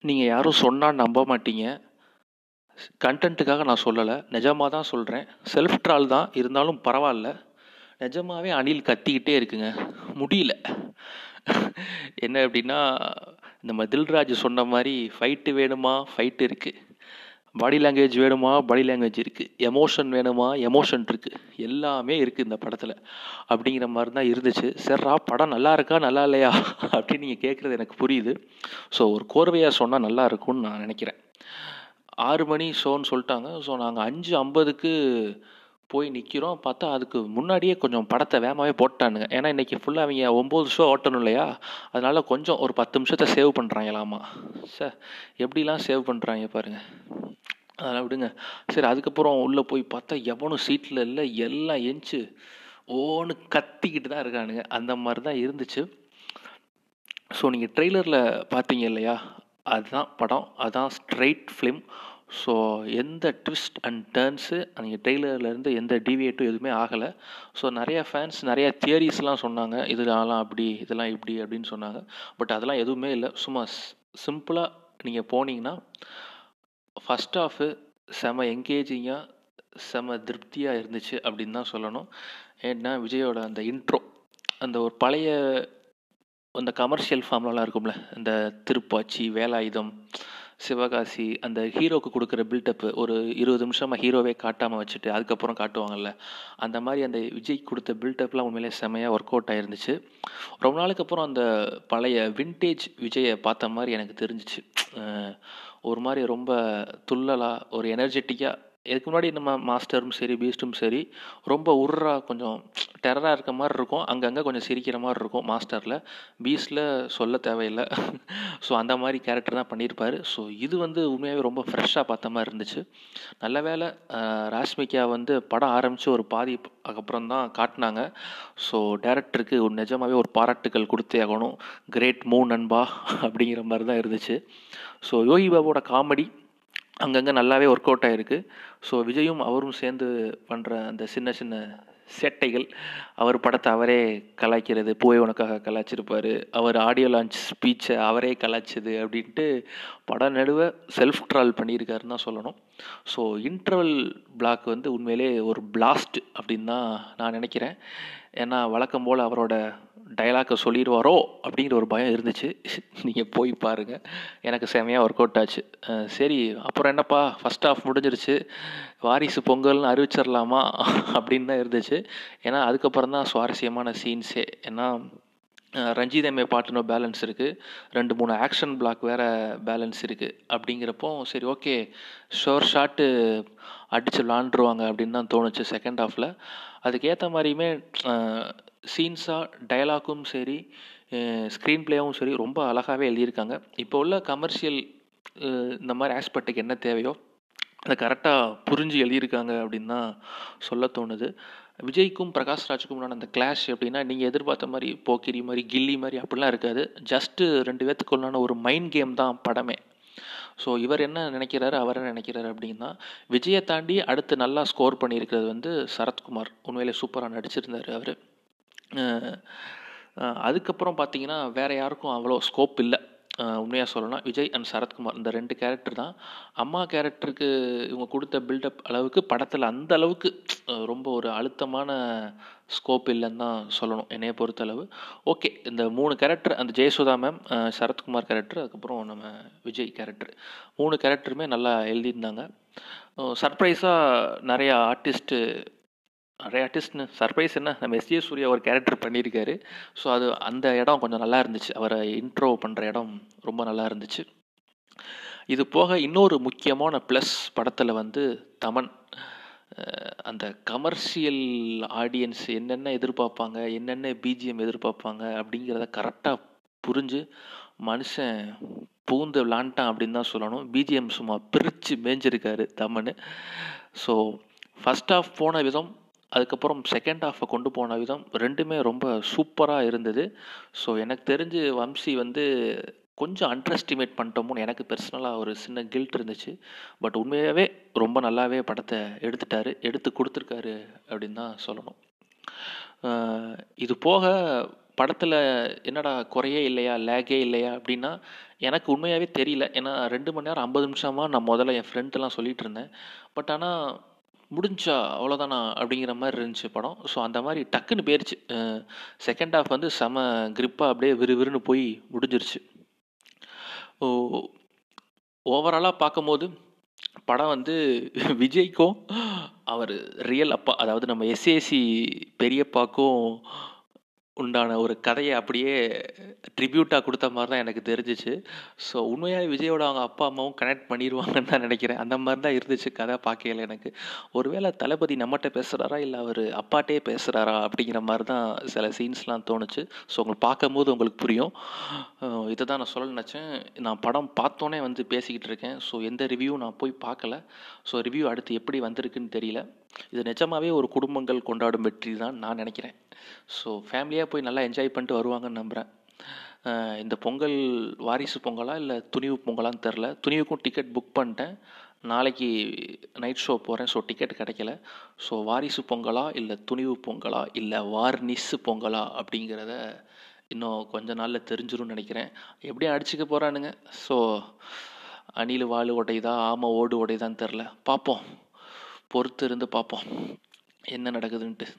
நீங்கள் யாரும் சொன்னால் நம்ப மாட்டீங்க. கண்டென்ட்டுக்காக நான் சொல்லலை. நிஜமாக தான் சொல்கிறேன் செல்ஃப் ட்ரால் தான். இருந்தாலும் பரவாயில்ல. நிஜமாகவே அணில் கத்திக்கிட்டே இருக்குங்க. முடியல. என்ன அப்படின்னா நம்ம மதில்ராஜ் சொன்ன மாதிரி ஃபைட்டு வேணுமா? ஃபைட்டு இருக்குது பாடி லாங்குவேஜ் வேணுமா? பாடி லாங்குவேஜ் இருக்குது எமோஷன் வேணுமா? எமோஷன் இருக்குது எல்லாமே இருக்குது இந்த படத்தில். அப்படிங்கிற மாதிரி தான் இருந்துச்சு. சரிரா படம் நல்லா இருக்கா? நல்லா இல்லையா? அப்படின்னு நீங்கள் கேட்குறது எனக்கு புரியுது. ஸோ ஒரு கோர்வையாக சொன்னால் நல்லா இருக்கும்னு நான் நினைக்கிறேன். ஆறு மணி ஷோன்னு சொல்லிட்டாங்க. ஸோ நாங்கள் அஞ்சு ஐம்பதுக்கு போய் நிற்கிறோம் பார்த்தா அதுக்கு முன்னாடியே கொஞ்சம் படத்தை வேகமாகவே போட்டானுங்க. ஏன்னா இன்றைக்கி ஃபுல்லாக அவங்க ஒம்பது ஷோ ஓட்டணும் இல்லையா? அதனால் கொஞ்சம் ஒரு பத்து நிமிஷத்தை சேவ் பண்ணுறாங்களாமா சார் எப்படிலாம் சேவ் பண்ணுறாங்க பாருங்கள் அதெல்லாம் விடுங்க. சரி அதுக்கப்புறம் உள்ளே போய் பார்த்தா எவனும் சீட்டில் இல்லை. எல்லாம் எஞ்சி ஓன்னு கத்திக்கிட்டு தான் இருக்கானுங்க. அந்த மாதிரி தான் இருந்துச்சு. ஸோ நீங்கள் ட்ரெய்லரில் பார்த்தீங்க இல்லையா? அதுதான் படம். அதுதான் ஸ்ட்ரைட் ஃபிலிம் ஸோ எந்த ட்விஸ்ட் அண்ட் டேர்ன்ஸு நீங்கள் ட்ரெய்லர்லேருந்து எந்த டிவியேட்டும் எதுவுமே ஆகலை. ஸோ நிறையா ஃபேன்ஸ் நிறையா தியரிஸ்லாம் சொன்னாங்க. இதெல்லாம் அப்படி இதெல்லாம் இப்படி அப்படின்னு சொன்னாங்க. பட் அதெல்லாம் எதுவுமே இல்லை. சும்மா சிம்பிளாக நீங்கள் போனீங்கன்னா ஃபஸ்ட் ஆஃபு செம என்கேஜிங்காக செம திருப்தியாக இருந்துச்சு அப்படின்னு தான் சொல்லணும். ஏன்னா விஜயோட அந்த இன்ட்ரோ அந்த ஒரு பழைய அந்த கமர்ஷியல் ஃபார்ம்லலாம் இருக்கும்ல இந்த திருப்பாச்சி வேலாயுதம் சிவகாசி அந்த ஹீரோக்கு கொடுக்குற பில்டப்பு ஒரு இருபது நிமிஷமாக ஹீரோவே காட்டாமல் வச்சுட்டு அதுக்கப்புறம் காட்டுவாங்கல்ல அந்த மாதிரி அந்த விஜய் கொடுத்த பில்டப்லாம் உண்மையிலே செமையாக ஒர்க் அவுட் ஆயிருந்துச்சு. ரொம்ப நாளுக்கு அப்புறம் அந்த பழைய வின்டேஜ் விஜயை பார்த்த மாதிரி எனக்கு தெரிஞ்சிச்சு. ஒரு மாதிரி ரொம்ப துள்ளலாக ஒரு எனர்ஜெட்டிக்காக இதுக்கு முன்னாடி நம்ம மாஸ்டரும் சரி பீஸ்ட்டும் சரி ரொம்ப உர்ரா கொஞ்சம் டெரராக இருக்க மாதிரி இருக்கும். அங்கங்கே கொஞ்சம் சிரிக்கிற மாதிரி இருக்கும் மாஸ்டரில். பீஸ்டில் சொல்ல தேவையில்லை. ஸோ அந்த மாதிரி கேரக்டர் தான் பண்ணியிருப்பார். ஸோ இது வந்து உண்மையாகவே ரொம்ப ஃப்ரெஷ்ஷாக பார்த்த மாதிரி இருந்துச்சு. நல்ல வேலை ராஷ்மிகா வந்து படம் ஆரம்பித்து ஒரு பாதி அதுக்கப்புறம் தான் காட்டினாங்க. ஸோ டேரக்டருக்கு ஒரு நிஜமாகவே ஒரு பாராட்டுகள் கொடுத்தே ஆகணும். கிரேட் மூ நண்பா அப்படிங்கிற மாதிரி தான் இருந்துச்சு. ஸோ யோகி பாபுவோட காமெடி அங்கங்கே நல்லாவே ஒர்க் அவுட் ஆகிருக்கு ஸோ விஜயும் அவரும் சேர்ந்து பண்ணுற அந்த சின்ன சின்ன சேட்டைகள் அவர் படத்தை அவரே கலாய்க்கிறது பூவை உனக்காக கலாய்ச்சிருப்பார் அவர் ஆடியோ லான்ச் ஸ்பீச்சை அவரே கலாய்ச்சது அப்படின்ட்டு படம் நடுவை செல்ஃப் ட்ரால் பண்ணியிருக்காருன்னு தான் சொல்லணும். ஸோ இன்டர்வல் பிளாக் வந்து உண்மையிலே ஒரு பிளாஸ்ட் அப்படின்னு தான் நான் நினைக்கிறேன். ஏன்னா வழக்கம் போல் அவரோட டைலாக்கை சொல்லிடுவாரோ அப்படிங்கிற ஒரு பயம் இருந்துச்சு. நீங்கள் போய் பாருங்கள் எனக்கு செமையாக ஒர்க் அவுட் ஆச்சு. சரி அப்புறம் என்னப்பா? ஃபஸ்ட் ஆஃப் முடிஞ்சிருச்சு. வாரிசு பொங்கல்னு அறிவிச்சிடலாமா அப்படின்னு தான் இருந்துச்சு. ஏன்னா அதுக்கப்புறம் தான் சுவாரஸ்யமான சீன்ஸே ஏன்னா ரஞ்சித் எம்ஏ பாட்டுனோ பேலன்ஸ் இருக்குது ரெண்டு மூணு ஆக்ஷன் பிளாக் வேறு பேலன்ஸ் இருக்குது அப்படிங்கிறப்போ சரி ஓகே ஷோர் ஷாட்டு அடித்து விளாண்டுருவாங்க அப்படின்னு தான் தோணுச்சு செகண்ட் ஹாஃபில் அதுக்கேற்ற மாதிரியுமே சீன்ஸாக டயலாக்கும் சரி ஸ்க்ரீன் பிளேவும் சரி ரொம்ப அழகாகவே எழுதியிருக்காங்க. இப்போ உள்ள கமர்ஷியல் இந்த மாதிரி ஆஸ்பெக்ட்டுக்கு என்ன தேவையோ அதை கரெக்டாக புரிஞ்சு எழுதியிருக்காங்க அப்படின்னு தான் சொல்ல தோணுது. விஜய்க்கும் பிரகாஷ் ராஜுக்கும் அந்த கிளாஷ் எப்படின்னா நீங்கள் எதிர்பார்த்த மாதிரி போக்கிரி மாதிரி கில்லி மாதிரி அப்படிலாம் இருக்காது. ஜஸ்ட்டு ரெண்டு பேத்துக்குள்ளான ஒரு மைண்ட் கேம் தான் படமே. ஸோ இவர் என்ன நினைக்கிறாரு அவர் என்ன நினைக்கிறாரு அப்படின்னா விஜயை தாண்டி அடுத்து நல்லா ஸ்கோர் பண்ணியிருக்கிறது வந்து சரத்குமார். உண்மையிலே சூப்பராக நடிச்சிருந்தார் அவர். அதுக்கப்புறம் பார்த்தீங்கன்னா வேறு யாருக்கும் அவ்வளோ ஸ்கோப் இல்லை. உண்மையாக சொல்லணும் விஜய் அண்ட் சரத்குமார் இந்த ரெண்டு கேரக்டர் தான். அம்மா கேரக்டருக்கு இவங்க கொடுத்த பில்டப் அளவுக்கு படத்தில் அந்த அளவுக்கு ரொம்ப ஒரு அழுத்தமான ஸ்கோப் இல்லைன்னு தான் சொல்லணும் என்னைய பொறுத்தளவு. ஓகே இந்த மூணு கேரக்டர் அந்த ஜெயசுதா மேம் சரத்குமார் கேரக்டர் அதுக்கப்புறம் நம்ம விஜய் கேரக்டர் மூணு கேரக்டருமே நல்லா எழுதியிருந்தாங்க. சர்ப்ரைஸாக நிறையா ஆர்டிஸ்ட்டு நிறைய ஆர்டிஸ்ட்னு சர்ப்ரைஸ் என்ன நம்ம எஸ்ஏ சூர்யா ஒரு கேரக்டர் பண்ணியிருக்காரு. ஸோ அது அந்த இடம் கொஞ்சம் நல்லா இருந்துச்சு. அவரை இன்ட்ரோ பண்ணுற இடம் ரொம்ப நல்லா இருந்துச்சு. இது போக இன்னொரு முக்கியமான ப்ளஸ் படத்தில் வந்து தமன். அந்த கமர்ஷியல் ஆடியன்ஸ் என்னென்ன எதிர்பார்ப்பாங்க என்னென்ன பிஜிஎம் எதிர்பார்ப்பாங்க அப்படிங்கிறத கரெக்டாக புரிஞ்சு மனுஷன் பூந்து விளாண்டான் அப்படின்னு தான் சொல்லணும். பிஜிஎம் சும்மா பிரித்து மேய்ஞ்சிருக்காரு தமன். ஸோ ஃபஸ்ட் ஆஃப் போன விதம் அதுக்கப்புறம் செகண்ட் ஹாஃபை கொண்டு போன விதம் ரெண்டுமே ரொம்ப சூப்பராக இருந்தது. ஸோ எனக்கு தெரிஞ்சு வம்சி வந்து கொஞ்சம் அண்டர் எஸ்டிமேட் பண்ணிட்டோமோன்னு எனக்கு பர்சனலாக ஒரு சின்ன கில்ட் இருந்துச்சு. பட் உண்மையாகவே ரொம்ப நல்லாவே படத்தை எடுத்துட்டாரு எடுத்து கொடுத்துருக்காரு அப்படின்னு தான் சொல்லணும். இது போக படத்தில் என்னடா குறையே இல்லையா லேகே இல்லையா அப்படின்னா எனக்கு உண்மையாகவே தெரியல. ஏன்னா ரெண்டு மணி நேரம் ஐம்பது நிமிஷமாக நான் முதல்ல என் ஃப்ரெண்ட்லாம் சொல்லிகிட்டு இருந்தேன். பட் ஆனால் முடிஞ்சா அவ்வளோதானா அப்படிங்கிற மாதிரி இருந்துச்சு படம். ஸோ அந்த மாதிரி டக்குன்னு போயிருச்சு. செகண்ட் ஹாஃப் வந்து செம கிரிப்பாக அப்படியே விறுவிறுன்னு போய் முடிஞ்சிருச்சு. ஓ ஓவராலாக பார்க்கும்போது படம் வந்து விஜய்க்கும் அவர் ரியல் அப்பா அதாவது நம்ம எஸ்ஏசி பெரியப்பாக்கும் உண்டான ஒரு கதையை அப்படியே ட்ரிபியூட்டாக கொடுத்த மாதிரி தான் எனக்கு தெரிஞ்சிச்சு. ஸோ உண்மையாக விஜயோட அவங்க அப்பா அம்மாவும் கனெக்ட் பண்ணிடுவாங்கன்னு தான் நினைக்கிறேன். அந்த மாதிரி தான் இருந்துச்சு கதை பார்க்கையில் எனக்கு. ஒருவேளை தளபதி நம்மகிட்ட பேசுகிறாரா இல்லை அவர் அப்பாட்டே பேசுகிறாரா அப்படிங்கிற மாதிரி தான் சில சீன்ஸ்லாம் தோணுச்சு. ஸோ உங்களுக்கு பார்க்கும்போது உங்களுக்கு புரியும். இதை தான் நான் சொல்ல நினச்சேன். நான் படம் பார்த்தோன்னே வந்து பேசிக்கிட்டு இருக்கேன். ஸோ எந்த ரிவ்யூ நான் போய் பார்க்கல. ஸோ ரிவ்யூ அடுத்து எப்படி வந்திருக்குன்னு தெரியல. இது நிஜமாகவே ஒரு குடும்பங்கள் கொண்டாடும் வெற்றி தான் நான் நினைக்கிறேன். ஸோ ஃபேமிலியாக போய் நல்லா என்ஜாய் பண்ணிட்டு வருவாங்கன்னு நம்புகிறேன் இந்த பொங்கல் வாரிசு பொங்கலா இல்லை துணிவு பொங்கலான்னு தெரில துணிவுக்கும் டிக்கெட் புக் பண்ணிட்டேன். நாளைக்கு நைட் ஷோ போகிறேன் ஸோ டிக்கெட் கிடைக்கல. ஸோ வாரிசு பொங்கலா இல்லை துணிவு பொங்கலா இல்லை வார்னிஸு பொங்கலா அப்படிங்கிறத இன்னும் கொஞ்ச நாளில் தெரிஞ்சிரும்னு நினைக்கிறேன். எப்படியும் அடிச்சுக்க போகிறானுங்க ஸோ அணில் வாழ் உடையுதா? ஆமை ஓடு உடையுதான்னு தெரில பார்ப்போம் பொறுத்து இருந்து பார்ப்போம். என்ன நடக்குதுன்ட்டு.